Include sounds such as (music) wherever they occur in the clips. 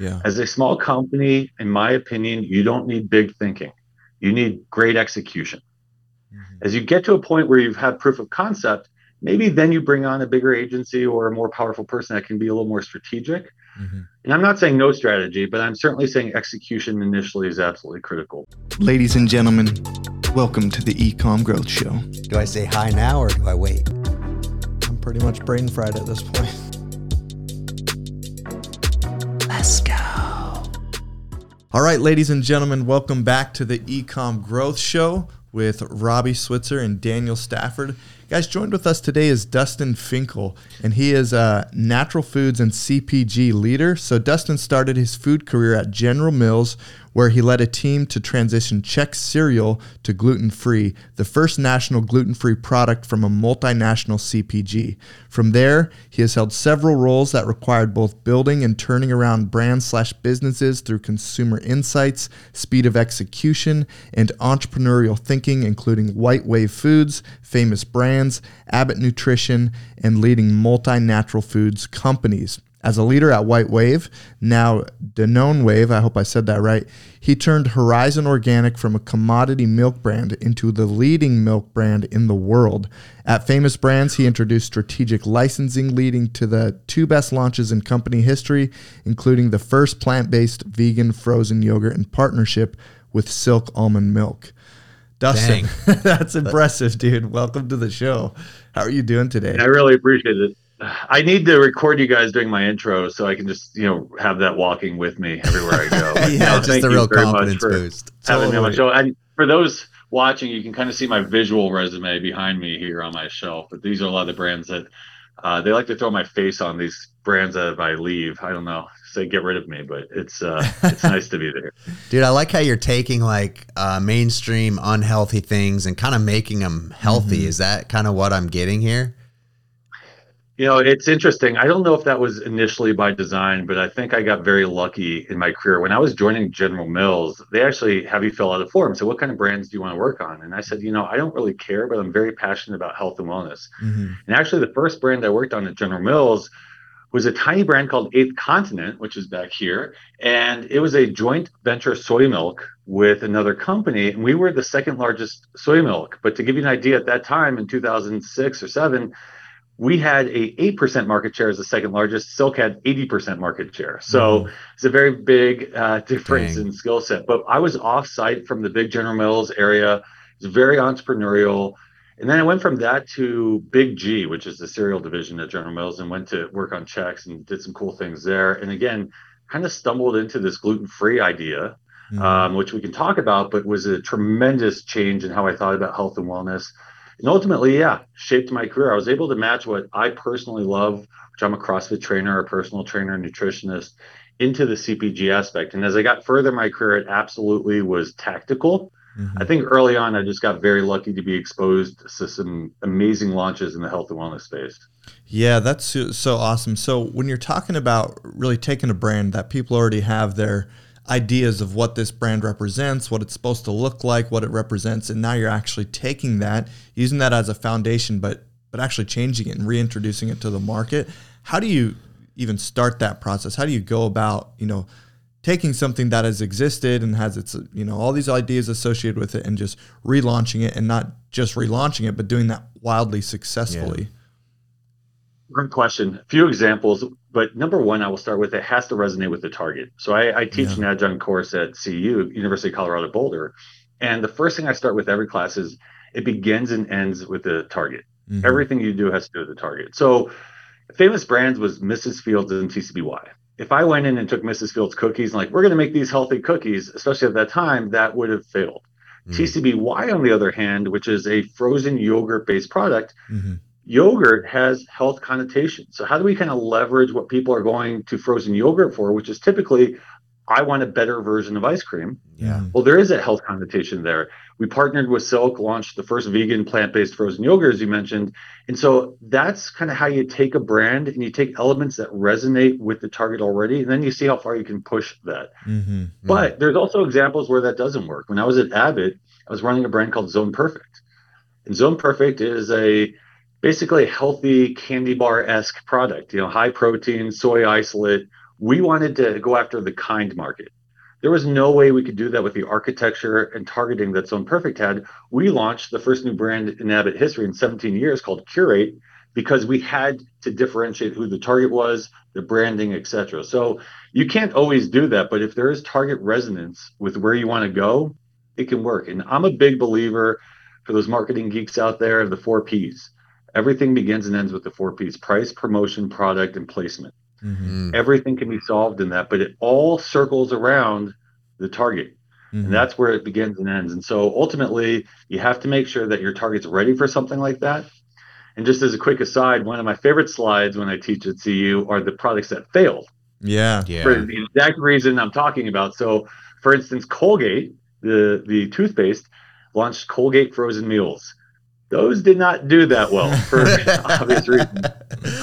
Yeah. As a small company, in my opinion, you don't need big thinking. You need great execution. Mm-hmm. As you get to a point where you've had proof of concept, maybe then you bring on a bigger agency or a more powerful person that can be a little more strategic. Mm-hmm. And I'm not saying no strategy, but I'm certainly saying execution initially is absolutely critical. Ladies and gentlemen, welcome to the Ecom Growth Show. Do I say hi now or do I wait? I'm pretty much brain fried at this point. All right, ladies and gentlemen, welcome back to the Ecom Growth Show with Robby Switzer and Daniel Stafford. Guys, joined with us today is Dustin Finkel, and he is a natural foods and CPG leader. So, Dustin started his food career at General Mills, where he led a team to transition Chex cereal to gluten free, the first national gluten free product from a multinational CPG. From there, he has held several roles that required both building and turning around brands slash businesses through consumer insights, speed of execution, and entrepreneurial thinking, including White Wave Foods, Famous Brands, Abbott Nutrition, and leading multi natural foods companies. As a leader at White Wave, now Danone Wave, I hope I said that right, he turned Horizon Organic from a commodity milk brand into the leading milk brand in the world. At Famous Brands, he introduced strategic licensing leading to the two best launches in company history, including the first plant based vegan frozen yogurt in partnership with Silk Almond Milk. Dustin, (laughs) that's impressive, dude. Welcome to the show. How are you doing today? I really appreciate it. I need to record you guys doing my intro so I can just, you know, have that walking with me everywhere I go. (laughs) yeah, just a real confidence boost. Having totally. me on my show. And for those watching, you can kind of see my visual resume behind me here on my shelf. But these are a lot of the brands that uh, they like to throw my face on these brands that if I leave, I don't know, say get rid of me, but it's uh, it's (laughs) nice to be there. Dude, I like how you're taking like uh, mainstream unhealthy things and kind of making them healthy. Mm-hmm. Is that kind of what I'm getting here? You know, it's interesting. I don't know if that was initially by design, but I think I got very lucky in my career. When I was joining General Mills, they actually have you fill out a form. So, what kind of brands do you want to work on? And I said, you know, I don't really care, but I'm very passionate about health and wellness. Mm-hmm. And actually, the first brand I worked on at General Mills was a tiny brand called Eighth Continent, which is back here. And it was a joint venture soy milk with another company. And we were the second largest soy milk. But to give you an idea, at that time in 2006 or seven, we had a 8% market share as the second largest. Silk had 80% market share. So mm-hmm. it's a very big uh, difference Dang. in skill set. But i was off site from the big general mills area. It's very entrepreneurial. And then i went from that to big g which is the cereal division at general mills and went to work on Chex and did some cool things there. And again kind of stumbled into this gluten-free idea mm-hmm. um, which we can talk about but was a tremendous change in how i thought about health and wellness and ultimately, yeah, shaped my career. I was able to match what I personally love, which I'm a CrossFit trainer, a personal trainer, nutritionist, into the CPG aspect. And as I got further in my career, it absolutely was tactical. Mm-hmm. I think early on, I just got very lucky to be exposed to some amazing launches in the health and wellness space. Yeah, that's so awesome. So when you're talking about really taking a brand that people already have their ideas of what this brand represents, what it's supposed to look like, what it represents, and now you're actually taking that, using that as a foundation, but but actually changing it and reintroducing it to the market. How do you even start that process? How do you go about, you know, taking something that has existed and has its, you know, all these ideas associated with it and just relaunching it and not just relaunching it, but doing that wildly successfully? Yeah. Great question. A few examples, but number one, I will start with it has to resonate with the target. So I, I teach yeah. an adjunct course at CU, University of Colorado Boulder, and the first thing I start with every class is it begins and ends with the target. Mm-hmm. Everything you do has to do with the target. So famous brands was Mrs. Fields and TCBY. If I went in and took Mrs. Fields cookies and like we're going to make these healthy cookies, especially at that time, that would have failed. Mm-hmm. TCBY, on the other hand, which is a frozen yogurt based product, mm-hmm yogurt has health connotations. So how do we kind of leverage what people are going to frozen yogurt for, which is typically I want a better version of ice cream. Yeah. Well, there is a health connotation there. We partnered with Silk, launched the first vegan plant-based frozen yogurt, as you mentioned. And so that's kind of how you take a brand and you take elements that resonate with the target already, and then you see how far you can push that. Mm-hmm. Mm-hmm. But there's also examples where that doesn't work. When I was at Abbott, I was running a brand called Zone Perfect. And Zone Perfect is a basically a healthy candy bar esque product. You know, high protein, soy isolate, we wanted to go after the kind market. There was no way we could do that with the architecture and targeting that Zone Perfect had. We launched the first new brand in Abbott history in 17 years called Curate because we had to differentiate who the target was, the branding, etc. So you can't always do that, but if there is target resonance with where you want to go, it can work. And I'm a big believer for those marketing geeks out there of the four P's. Everything begins and ends with the four P's price, promotion, product, and placement. Mm-hmm. Everything can be solved in that, but it all circles around the target. Mm-hmm. And that's where it begins and ends. And so ultimately, you have to make sure that your target's ready for something like that. And just as a quick aside, one of my favorite slides when I teach at CU are the products that failed. Yeah. yeah. For the exact reason I'm talking about. So, for instance, Colgate, the, the toothpaste, launched Colgate frozen meals those did not do that well (laughs) for (laughs) obvious reasons.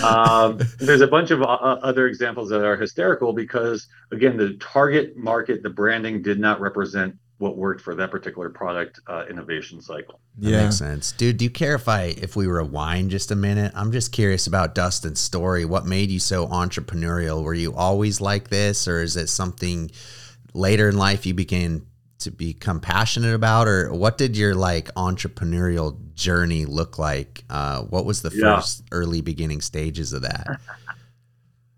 Um, there's a bunch of uh, uh, other examples that are hysterical because, again, the target market, the branding did not represent what worked for that particular product uh, innovation cycle. That yeah. makes sense. Dude, do you care if I if we rewind just a minute? I'm just curious about Dustin's story. What made you so entrepreneurial? Were you always like this or is it something later in life you began to become passionate about? Or what did your like entrepreneurial journey look like? Uh, what was the yeah. first early beginning stages of that? (laughs)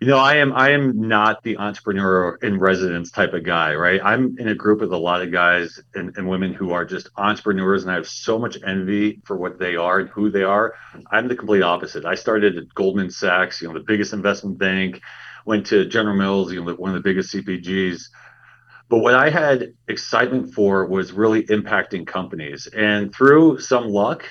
You know i am i am not the entrepreneur in residence type of guy right? I'm in a group with a lot of guys and, and women who are just entrepreneurs and i have so much envy for what they are and who they are. I'm the complete opposite. I started at goldman sachs you know the biggest investment bank went to general mills you know one of the biggest cpgs but what I had excitement for was really impacting companies. And through some luck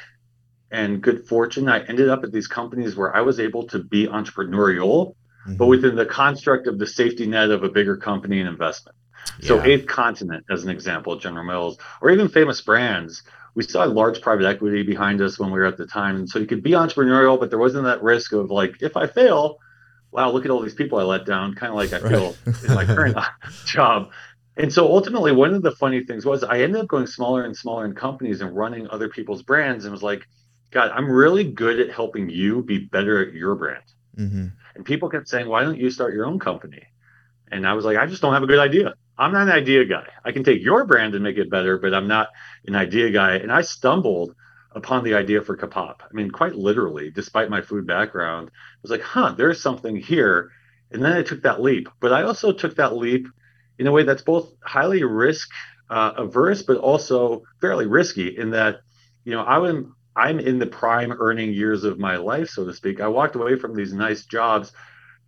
and good fortune, I ended up at these companies where I was able to be entrepreneurial, mm-hmm. but within the construct of the safety net of a bigger company and investment. Yeah. So, Eighth Continent, as an example, General Mills, or even famous brands. We saw large private equity behind us when we were at the time. And so you could be entrepreneurial, but there wasn't that risk of like, if I fail, wow, look at all these people I let down, kind of like I feel right. in my (laughs) current (laughs) job. And so ultimately, one of the funny things was I ended up going smaller and smaller in companies and running other people's brands and was like, God, I'm really good at helping you be better at your brand. Mm-hmm. And people kept saying, Why don't you start your own company? And I was like, I just don't have a good idea. I'm not an idea guy. I can take your brand and make it better, but I'm not an idea guy. And I stumbled upon the idea for Ka-Pop. I mean, quite literally, despite my food background, I was like, huh, there's something here. And then I took that leap. But I also took that leap in a way that's both highly risk uh, averse, but also fairly risky in that, you know, I am I'm in the prime earning years of my life, so to speak. I walked away from these nice jobs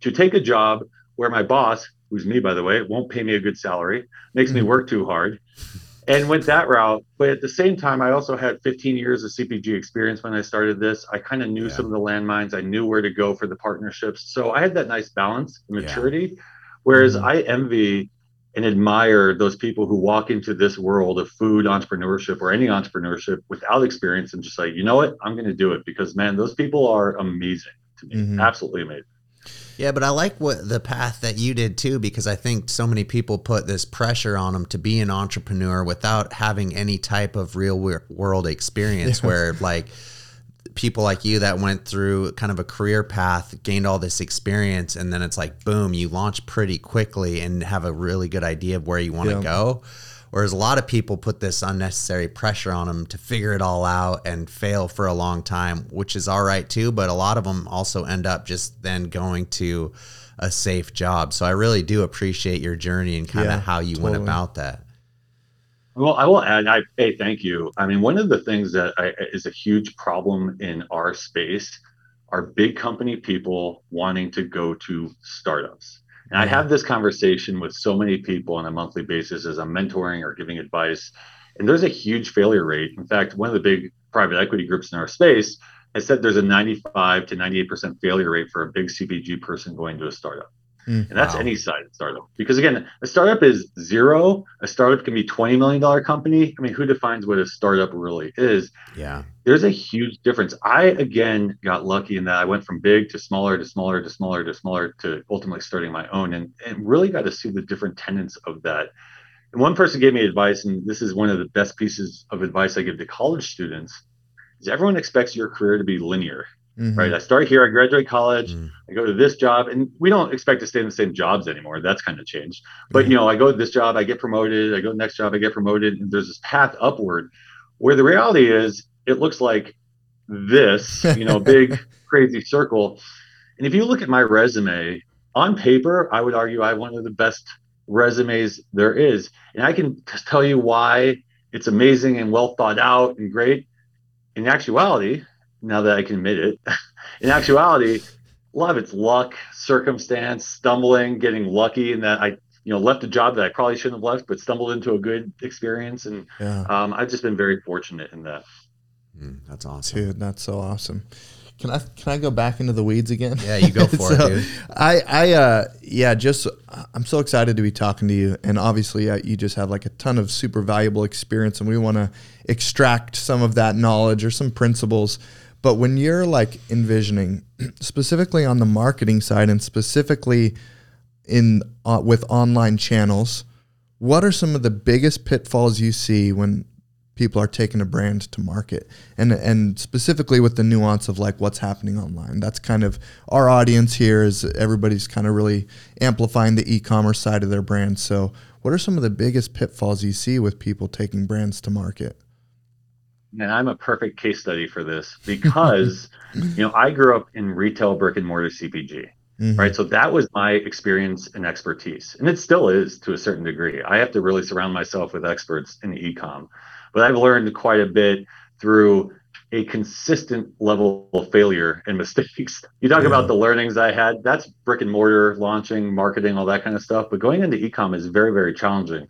to take a job where my boss, who's me by the way, won't pay me a good salary, makes me mm-hmm. work too hard, and went that route. But at the same time, I also had 15 years of CPG experience when I started this. I kind of knew yeah. some of the landmines. I knew where to go for the partnerships. So I had that nice balance, maturity. Yeah. Whereas mm-hmm. I envy and admire those people who walk into this world of food entrepreneurship or any entrepreneurship without experience and just like, you know what, I'm going to do it because man, those people are amazing to me, mm-hmm. absolutely amazing. Yeah, but I like what the path that you did too, because I think so many people put this pressure on them to be an entrepreneur without having any type of real world experience. (laughs) Yeah. Where like people like you that went through kind of a career path, gained all this experience, and then it's like, boom, you launch pretty quickly and have a really good idea of where you want to yeah. go. Whereas a lot of people put this unnecessary pressure on them to figure it all out and fail for a long time, which is all right too. But a lot of them also end up just then going to a safe job. So I really do appreciate your journey and kind of how you totally. went about that. Well, I will add. I hey, thank you. I mean, one of the things that I, is a huge problem in our space are big company people wanting to go to startups. And I mm-hmm. have this conversation with so many people on a monthly basis as I'm mentoring or giving advice. And there's a huge failure rate. In fact, one of the big private equity groups in our space has said there's a 95 to 98% failure rate for a big CPG person going to a startup. Mm, and that's wow. any size startup. Because again, a startup is zero. A startup can be $20 million company. I mean, who defines what a startup really is? Yeah. There's a huge difference. I again got lucky in that I went from big to smaller to smaller to smaller to smaller to ultimately starting my own and, and really got to see the different tenets of that. And one person gave me advice, and this is one of the best pieces of advice I give to college students, is everyone expects your career to be linear mm-hmm. right? I start here, I graduate college, mm. I go to this job, and we don't expect to stay in the same jobs anymore. That's kind of changed. But mm-hmm. you know, I go to this job, I get promoted, I go to the next job, I get promoted, and there's this path upward where the reality is it looks like this, you know, (laughs) big crazy circle. And if you look at my resume on paper, I would argue I have one of the best resumes there is. And I can tell you why it's amazing and well thought out and great. In actuality, now that I can admit it, (laughs) in actuality, a lot of it's luck, circumstance, stumbling, getting lucky, and that I, you know, left a job that I probably shouldn't have left, but stumbled into a good experience, and yeah. um, I've just been very fortunate in that. Mm, that's awesome, dude. That's so awesome. Can I can I go back into the weeds again? Yeah, you go (laughs) for so it, dude. I I uh yeah, just I'm so excited to be talking to you, and obviously uh, you just have like a ton of super valuable experience, and we want to extract some of that knowledge or some principles but when you're like envisioning, (clears throat) specifically on the marketing side and specifically in uh, with online channels, what are some of the biggest pitfalls you see when people are taking a brand to market? And and specifically with the nuance of like what's happening online. That's kind of our audience here is everybody's kind of really amplifying the e-commerce side of their brand. So what are some of the biggest pitfalls you see with people taking brands to market and I'm a perfect case study for this because (laughs) you know I grew up in retail brick and mortar CPG. Mm-hmm. Right. So that was my experience and expertise. And it still is to a certain degree. I have to really surround myself with experts in e-com. But I've learned quite a bit through a consistent level of failure and (laughs) mistakes. You talk yeah. about the learnings I had, that's brick and mortar, launching, marketing, all that kind of stuff. But going into e-com is very, very challenging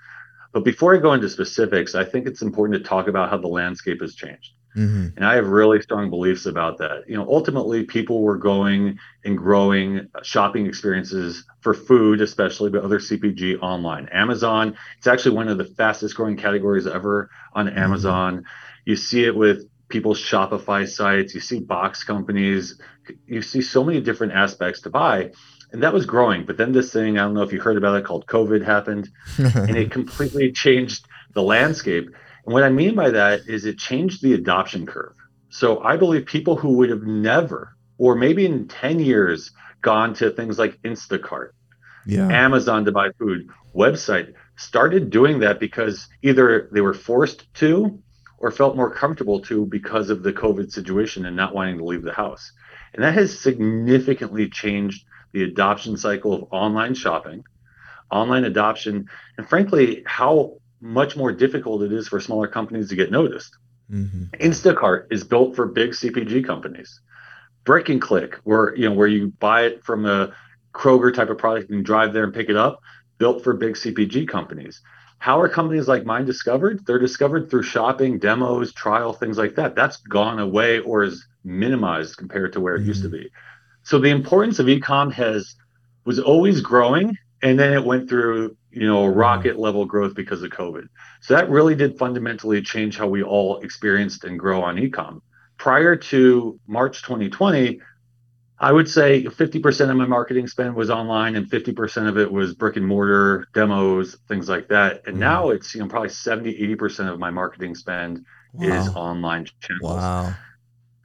but before I go into specifics, I think it's important to talk about how the landscape has changed. Mm-hmm. And I have really strong beliefs about that. You know, ultimately, people were going and growing shopping experiences for food, especially, but other CPG online. Amazon, it's actually one of the fastest growing categories ever on mm-hmm. Amazon. You see it with people's Shopify sites, you see box companies, you see so many different aspects to buy and that was growing. But then this thing, I don't know if you heard about it, called COVID happened, (laughs) and it completely changed the landscape. And what I mean by that is it changed the adoption curve. So I believe people who would have never, or maybe in 10 years, gone to things like Instacart, yeah. Amazon to buy food, website, started doing that because either they were forced to or felt more comfortable to because of the COVID situation and not wanting to leave the house. And that has significantly changed the adoption cycle of online shopping, online adoption, and frankly, how much more difficult it is for smaller companies to get noticed. Mm-hmm. Instacart is built for big CPG companies. Brick and click, where you know where you buy it from a Kroger type of product and drive there and pick it up, built for big CPG companies. How are companies like mine discovered? They're discovered through shopping, demos, trial, things like that. That's gone away or is minimized compared to where it mm-hmm. used to mm-hmm. be. So the importance of ecom has was always growing, and then it went through you know mm-hmm. rocket level growth because of COVID. So that really did fundamentally change how we all experienced and grow on ecom. Prior to March 2020, I would say 50% of my marketing spend was online and 50% of it was brick and mortar demos, things like that. And mm. now it's you know probably 70, 80% of my marketing spend wow. is online channels. Wow.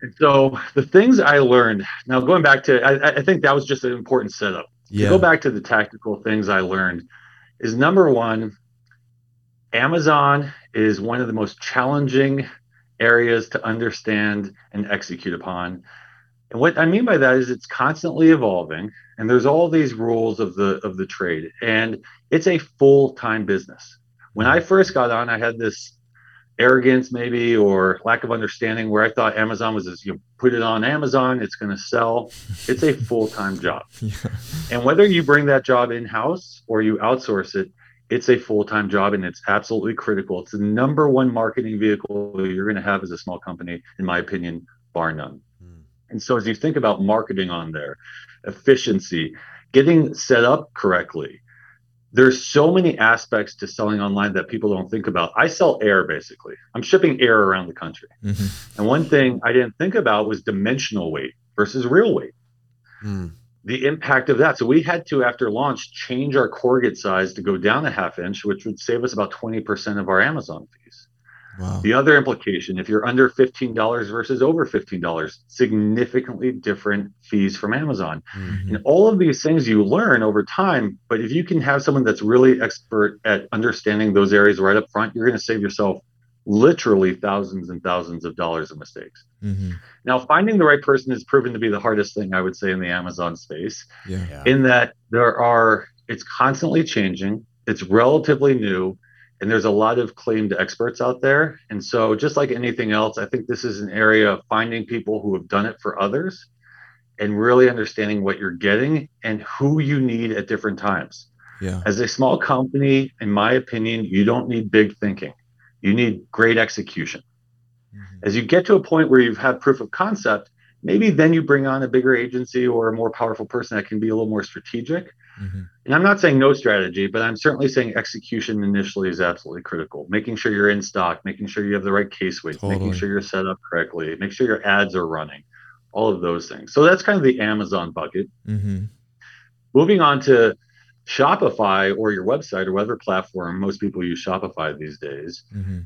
And so the things I learned now going back to I, I think that was just an important setup. Yeah. To go back to the tactical things I learned is number one, Amazon is one of the most challenging areas to understand and execute upon. And what I mean by that is it's constantly evolving and there's all these rules of the of the trade and it's a full-time business. When I first got on, I had this arrogance maybe or lack of understanding where I thought Amazon was just you know, put it on Amazon, it's going to sell. It's a full-time (laughs) job. yeah. And whether you bring that job in-house or you outsource it, it's a full-time job and it's absolutely critical. It's the number one marketing vehicle you're going to have as a small company, in my opinion, bar none. And so as you think about marketing on there, efficiency, getting set up correctly, there's so many aspects to selling online that people don't think about. I sell air basically. I'm shipping air around the country. Mm-hmm. And one thing I didn't think about was dimensional weight versus real weight. Mm. The impact of that. So we had to, after launch, change our corrugate size to go down a half inch, which would save us about 20% of our Amazon fees. Wow. The other implication, if you're under $15 versus over $15, significantly different fees from Amazon. Mm-hmm. And all of these things you learn over time. But if you can have someone that's really expert at understanding those areas right up front, you're going to save yourself literally thousands and thousands of dollars of mistakes. Mm-hmm. Now, finding the right person has proven to be the hardest thing I would say in the Amazon space. Yeah. In that there are, it's constantly changing, it's relatively new, and there's a lot of claimed experts out there. And so, just like anything else, I think this is an area of finding people who have done it for others and really understanding what you're getting and who you need at different times. Yeah. As a small company, in my opinion, you don't need big thinking you need great execution. Mm-hmm. As you get to a point where you've had proof of concept, maybe then you bring on a bigger agency or a more powerful person that can be a little more strategic. Mm-hmm. And I'm not saying no strategy, but I'm certainly saying execution initially is absolutely critical. Making sure you're in stock, making sure you have the right case weights, totally. making sure you're set up correctly, make sure your ads are running, all of those things. So that's kind of the Amazon bucket. Mm-hmm. Moving on to Shopify or your website or whatever platform, most people use Shopify these days. Mm-hmm.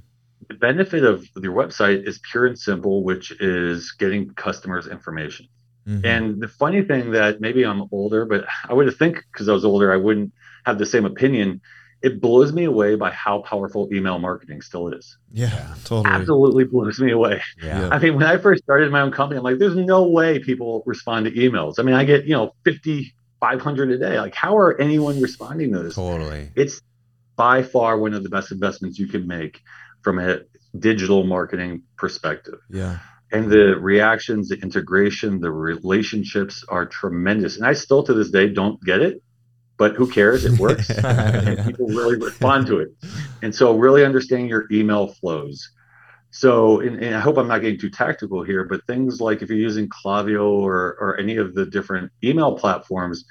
The benefit of your website is pure and simple, which is getting customers information. Mm-hmm. And the funny thing that maybe I'm older, but I would think because I was older, I wouldn't have the same opinion. It blows me away by how powerful email marketing still is. Yeah, totally. Absolutely blows me away. Yeah. I mean, when I first started my own company, I'm like, there's no way people respond to emails. I mean, I get, you know, 50 500 a day. Like, how are anyone responding to this? Totally. It's by far one of the best investments you can make from a digital marketing perspective. Yeah. And the reactions, the integration, the relationships are tremendous. And I still to this day don't get it, but who cares? It works. (laughs) and people really respond to it. And so, really understanding your email flows. So, and, and, I hope I'm not getting too tactical here, but things like if you're using Klaviyo or, or any of the different email platforms,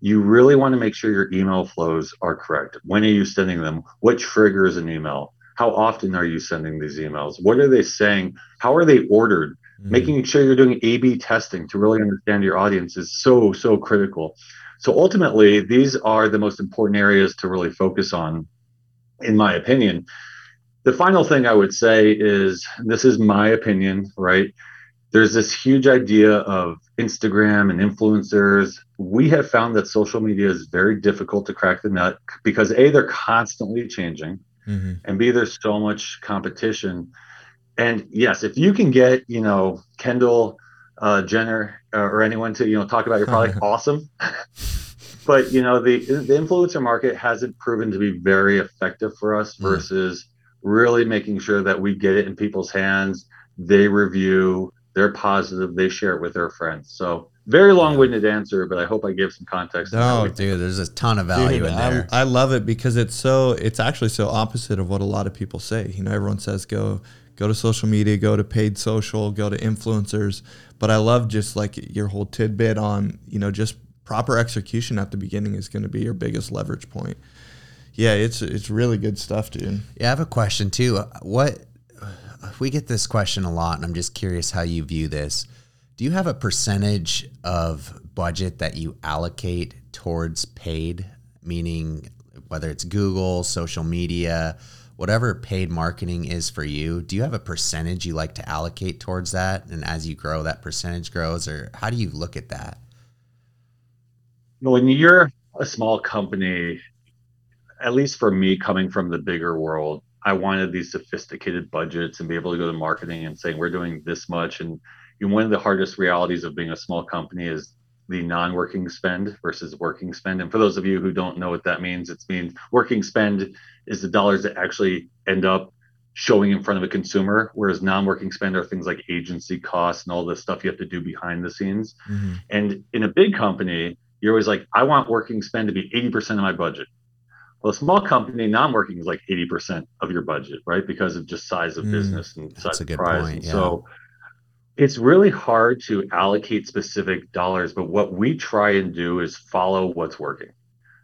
you really want to make sure your email flows are correct. When are you sending them? What triggers an email? How often are you sending these emails? What are they saying? How are they ordered? Mm-hmm. Making sure you're doing A B testing to really understand your audience is so, so critical. So ultimately, these are the most important areas to really focus on, in my opinion the final thing I would say is this is my opinion, right? There's this huge idea of Instagram and influencers. We have found that social media is very difficult to crack the nut because A, they're constantly changing, mm-hmm. and B, there's so much competition. And yes, if you can get, you know, Kendall uh, Jenner uh, or anyone to, you know, talk about your product, (laughs) awesome. but you know, the the influencer market hasn't proven to be very effective for us mm. versus really making sure that we get it in people's hands. They review, they're positive, they share it with their friends. So very long-winded answer, but I hope I gave some context. No, dude, there's a ton of value dude, in there. I, I love it because it's so it's actually so opposite of what a lot of people say. You know, everyone says go go to social media, go to paid social, go to influencers. But I love just like your whole tidbit on, you know, just proper execution at the beginning is going to be your biggest leverage point yeah, it's it's really good stuff, dude. Yeah, I have a question too. What we get this question a lot, and I'm just curious how you view this. Do you have a percentage of budget that you allocate towards paid, meaning whether it's Google, social media, whatever paid marketing is for you? Do you have a percentage you like to allocate towards that? And as you grow, that percentage grows, or how do you look at that? When you're a small company, at least for me coming from the bigger world i wanted these sophisticated budgets and be able to go to marketing and saying we're doing this much and one of the hardest realities of being a small company is the non-working spend versus working spend and for those of you who don't know what that means it means working spend is the dollars that actually end up showing in front of a consumer whereas non-working spend are things like agency costs and all the stuff you have to do behind the scenes mm-hmm. and in a big company you're always like i want working spend to be 80% of my budget well, a small company, non-working is like 80% of your budget, right? Because of just size of mm, business and size of price. Point, yeah. So it's really hard to allocate specific dollars, but what we try and do is follow what's working.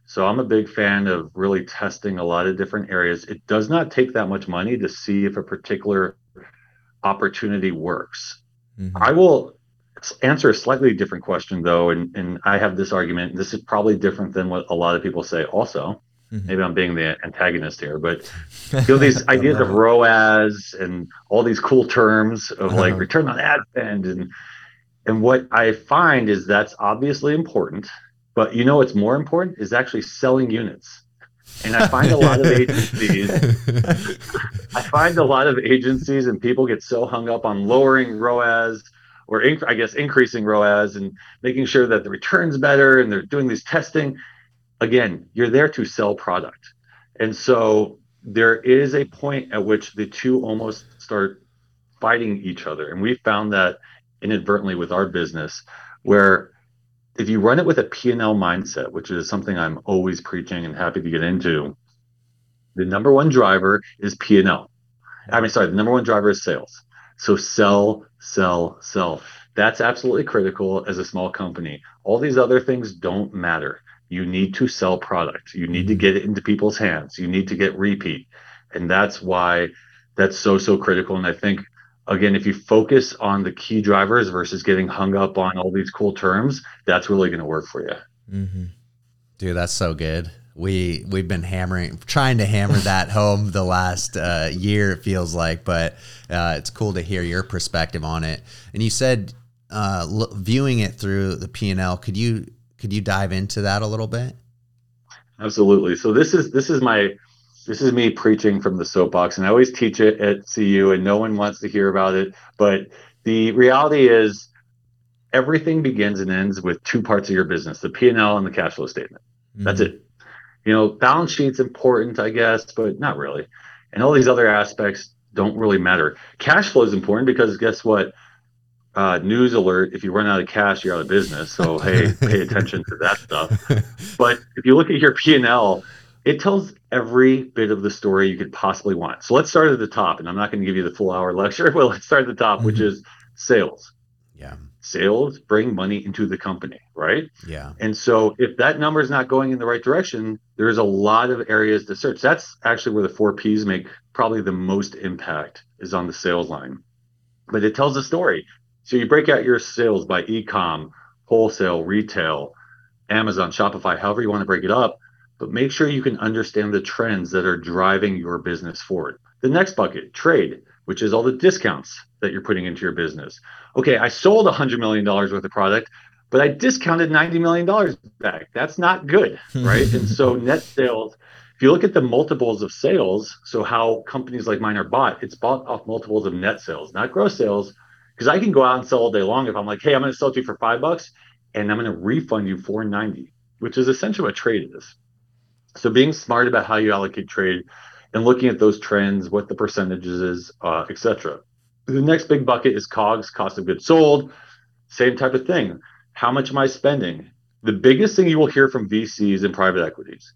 So I'm a big fan of really testing a lot of different areas. It does not take that much money to see if a particular opportunity works. Mm-hmm. I will answer a slightly different question though, and, and I have this argument. This is probably different than what a lot of people say also Mm-hmm. Maybe I'm being the antagonist here, but (laughs) you know these ideas of ROAS and all these cool terms of like uh-huh. return on ad spend and and what I find is that's obviously important, but you know what's more important is actually selling units. And I find a lot of agencies, (laughs) I find a lot of agencies and people get so hung up on lowering ROAS or inc- I guess increasing ROAS and making sure that the return's better and they're doing these testing. Again, you're there to sell product. And so there is a point at which the two almost start fighting each other. And we found that inadvertently with our business where if you run it with a P&L mindset, which is something I'm always preaching and happy to get into, the number one driver is P&L. I mean, sorry, the number one driver is sales. So sell, sell, sell. That's absolutely critical as a small company. All these other things don't matter. You need to sell product. You need to mm-hmm. get it into people's hands. You need to get repeat. And that's why that's so, so critical. And I think, again, if you focus on the key drivers versus getting hung up on all these cool terms, that's really going to work for you. Mm-hmm. Dude, that's so good we we've been hammering trying to hammer (laughs) that home the last uh, year it feels like but uh, it's cool to hear your perspective on it and you said uh, l- viewing it through the p&l could you could you dive into that a little bit absolutely so this is this is my this is me preaching from the soapbox and i always teach it at cu and no one wants to hear about it but the reality is everything begins and ends with two parts of your business the p&l and the cash flow statement that's mm-hmm. it you know, balance sheet's important, I guess, but not really. And all these other aspects don't really matter. Cash flow is important because guess what? Uh, news alert: if you run out of cash, you're out of business. So (laughs) hey, pay attention to that stuff. (laughs) But if you look at your P and L, it tells every bit of the story you could possibly want. So let's start at the top, and I'm not going to give you the full hour (laughs) lecture. Well, let's start at the top, mm-hmm. which is sales. Yeah sales bring money into the company, right? Yeah. And so if that number is not going in the right direction, there's a lot of areas to search. That's actually where the four P's make probably the most impact is on the sales line. But it tells a story. So you break out your sales by e-com, wholesale, retail, Amazon, Shopify, however you want to break it up, but make sure you can understand the trends that are driving your business forward. The next bucket, trade, which is all the discounts that you're putting into your business. Okay, I sold $100 million worth of product, but I discounted $90 million back. That's not good, right? and so (laughs) net sales, if you look at the multiples of sales, so how companies like mine are bought, it's bought off multiples of net sales, not gross sales. Because I can go out and sell all day long if I'm like, hey, I'm going to sell to you for five bucks and I'm going to refund you 490, which is essentially what trade is. So being smart about how you allocate trade and looking at those trends, what the percentages is, uh, etc. The next big bucket is COGS, cost of goods sold. Same type of thing. How much am I spending? The biggest thing you will hear from VCs and private equities,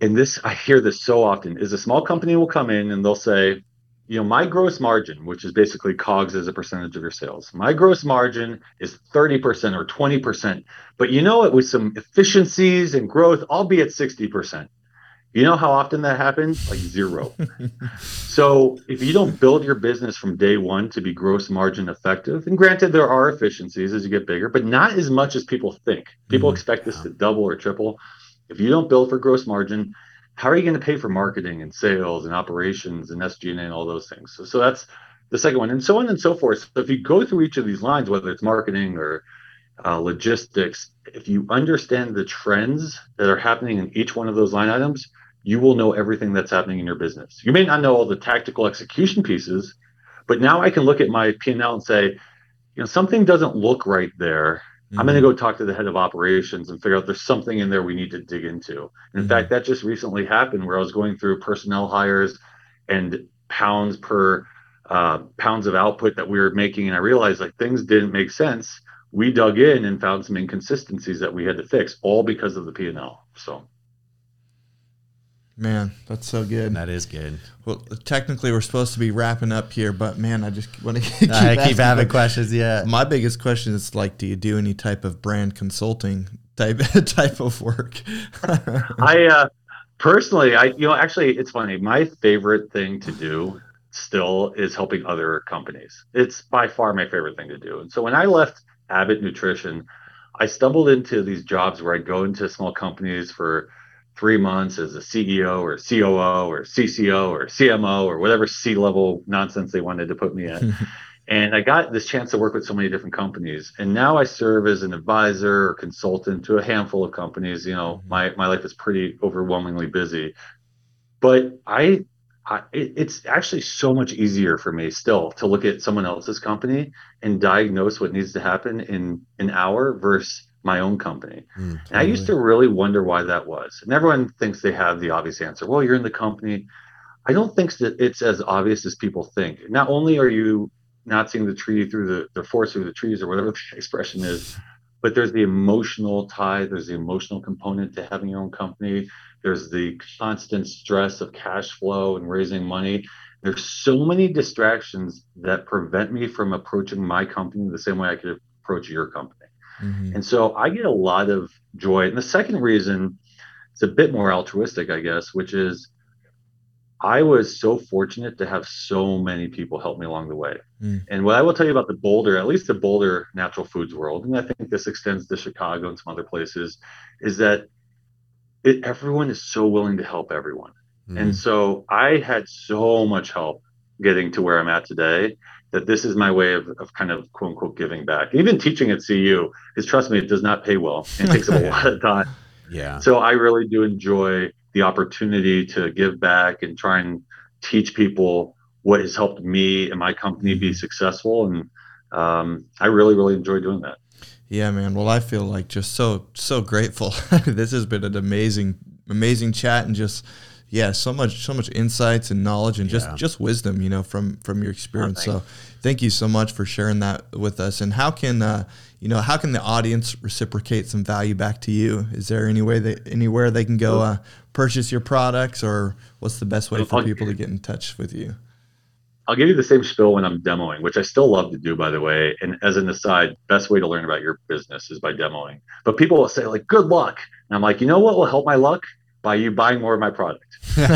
and this I hear this so often, is a small company will come in and they'll say, you know, my gross margin, which is basically COGS as a percentage of your sales, my gross margin is 30% or 20%. But you know it with some efficiencies and growth, I'll be at 60%. You know how often that happens? Like zero. (laughs) so if you don't build your business from day one to be gross margin effective, and granted there are efficiencies as you get bigger, but not as much as people think. People mm-hmm. expect this to double or triple. If you don't build for gross margin, how are you going to pay for marketing and sales and operations and SG&A and all those things? So, so that's the second one, and so on and so forth. So if you go through each of these lines, whether it's marketing or uh, logistics, if you understand the trends that are happening in each one of those line items, you will know everything that's happening in your business. You may not know all the tactical execution pieces, but now I can look at my P&L and say, you know, something doesn't look right there. Mm-hmm. I'm going to go talk to the head of operations and figure out there's something in there we need to dig into. in mm-hmm. fact, that just recently happened where I was going through personnel hires and pounds per uh, pounds of output that we were making, and I realized like things didn't make sense. We dug in and found some inconsistencies that we had to fix, all because of the P&L. So. Man, that's so good. That is good. Well, technically, we're supposed to be wrapping up here, but man, I just want to (laughs) keep, I keep having questions. Yeah. My biggest question is like, do you do any type of brand consulting type (laughs) type of work? I uh, personally, I you know, actually, it's funny. My favorite thing to do still is helping other companies. It's by far my favorite thing to do. And so when I left Abbott Nutrition, I stumbled into these jobs where I go into small companies for three months as a CEO or COO or CCO or CMO or whatever C level nonsense they wanted to put me in. (laughs) and I got this chance to work with so many different companies. And now I serve as an advisor or consultant to a handful of companies. You know, mm-hmm. my, my life is pretty overwhelmingly busy. But I, I it's actually so much easier for me still to look at someone else's company and diagnose what needs to happen in an hour versus my own company. Mm, totally. And I used to really wonder why that was. And everyone thinks they have the obvious answer. Well, you're in the company. I don't think that it's as obvious as people think. Not only are you not seeing the tree through the, the forest through the trees or whatever (laughs) the expression is, but there's the emotional tie, there's the emotional component to having your own company. There's the constant stress of cash flow and raising money. There's so many distractions that prevent me from approaching my company the same way I could approach your company. Mm-hmm. And so I get a lot of joy. And the second reason, it's a bit more altruistic, I guess, which is I was so fortunate to have so many people help me along the way. Mm. And what I will tell you about the Boulder, at least the Boulder natural foods world, and I think this extends to Chicago and some other places, is that it, everyone is so willing to help everyone. Mm. And so I had so much help getting to where I'm at today that this is my way of, of kind of quote unquote giving back. Even teaching at CU, because trust me, it does not pay well. It takes a (laughs) lot of time. Yeah. So I really do enjoy the opportunity to give back and try and teach people what has helped me and my company be mm-hmm. successful. And um, I really, really enjoy doing that. Yeah, man. Well, I feel like just so so grateful. (laughs) this has been an amazing, amazing chat, and just yeah, so much so much insights and knowledge and just just wisdom, you know, from from your experience. Oh, so thank you so much for sharing that with us. And how can uh, you know how can the audience reciprocate some value back to you? Is there any way that anywhere they can go uh, purchase your products, or what's the best way for people to get in touch with you? I'll give you the same spiel when I'm demoing, which I still love to do, by the way. And as an aside, best way to learn about your business is by demoing. But people will say like, "Good luck," and I'm like, you know what will help my luck? By you buying more of my product. so, (laughs) (laughs)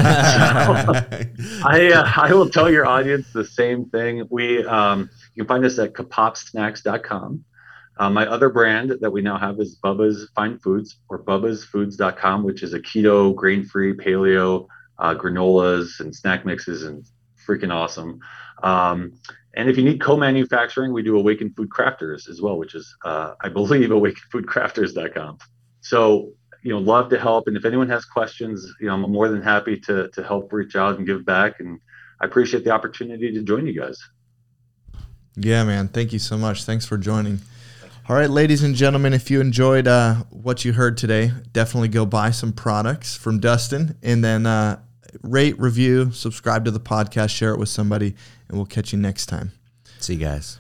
I uh, I will tell your audience the same thing. We um, you can find us at kapopsnacks.com. Uh, my other brand that we now have is Bubba's Fine Foods or bubbasfoods.com, which is a keto, grain-free, paleo uh, granolas and snack mixes and freaking awesome. Um, and if you need co-manufacturing, we do Awaken Food Crafters as well, which is uh, I believe awakenfoodcrafters.com. So you know love to help. And if anyone has questions you know i'm more than happy to to help reach out and give back. And i appreciate the opportunity to join you guys. Yeah man. Thank you so much. Thanks for joining. All right ladies and gentlemen if you enjoyed uh, what you heard today definitely go buy some products from dustin and then uh, rate review subscribe to the podcast share it with somebody and we'll catch you next time. See you guys